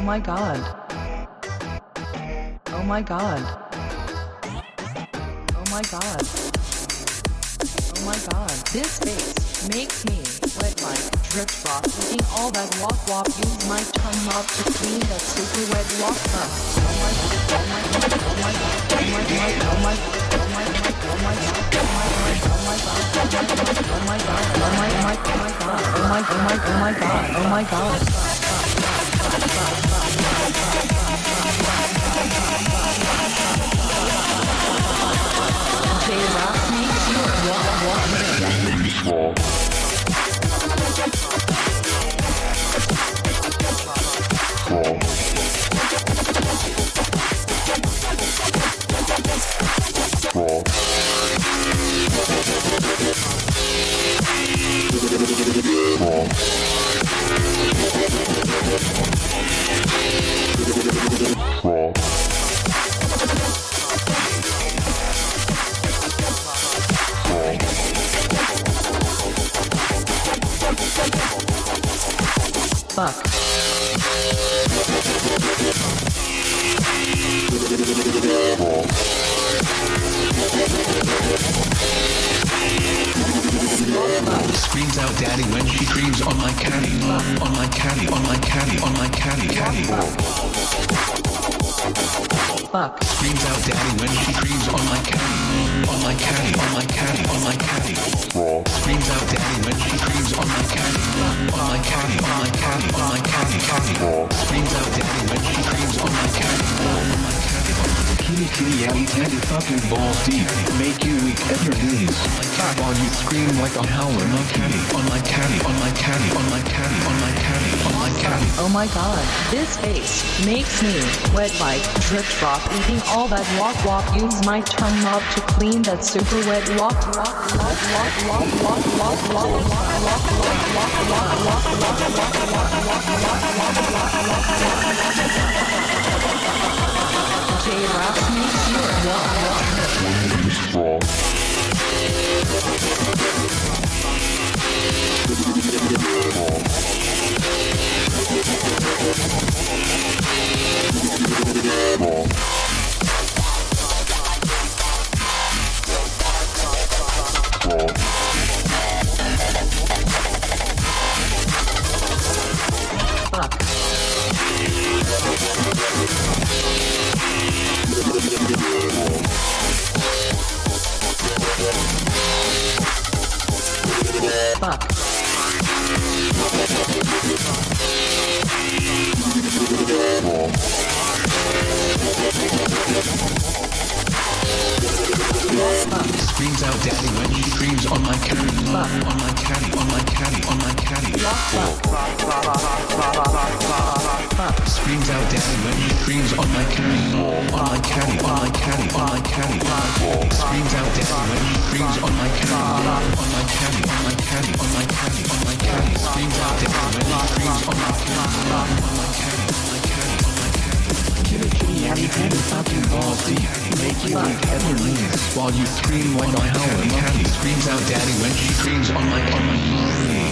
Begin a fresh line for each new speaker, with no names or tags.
Oh my god. Oh my god. Oh my god. Oh my god. This face makes me wet like drip drop. Eating all that wop wop. Use my tongue mop to clean that super wet wop up. Oh my god. Oh my god. Oh my god. Oh my god. Oh my god. Oh my god. Oh my god. Oh my god. Oh my god. Oh my god. Oh my god. Oh my god. Oh my oh my oh my god. Oh my god. war. Fuck.
Screams out daddy when she creams on my caddy, on my caddy, on my caddy, on my caddy, caddy.
Fuck.
Screams out daddy when she creams on my caddy, on my caddy, on my caddy, on my caddy. Screams out daddy when she creams on my caddy, on my caddy, on my caddy, on my caddy, caddy. Screams out daddy when she creams on my caddy, on my caddy, on my
Kitty kitty yeah, candy fucking balls deep. Make you weak at your knees. While you scream like a howler monkey.
on my caddy, on my caddy, on my caddy, on my caddy, on my caddy.
Oh my god. This face makes me wet like drip drop. Eating all that wop wop. Use my tongue knob to clean that super wet wop wop wop wop wop wop wop wop wop wop J-Rock
Screams out daddy when she screams on my caddy, on my caddy, on my caddy, on my caddy. Screams out daddy when she screams on my caddy, on my caddy, on my caddy, on my caddy. Screams out daddy when she screams on my caddy, on my caddy, on my caddy, on my caddy, on my caddy. Screams out daddy when she screams on my caddy, on my caddy, on my caddy, on my caddy.
Kitty kitty yeah, candy fucking balls deep. While you scream like a
Caddy
monkey.
screams out daddy when she screams on oh my on my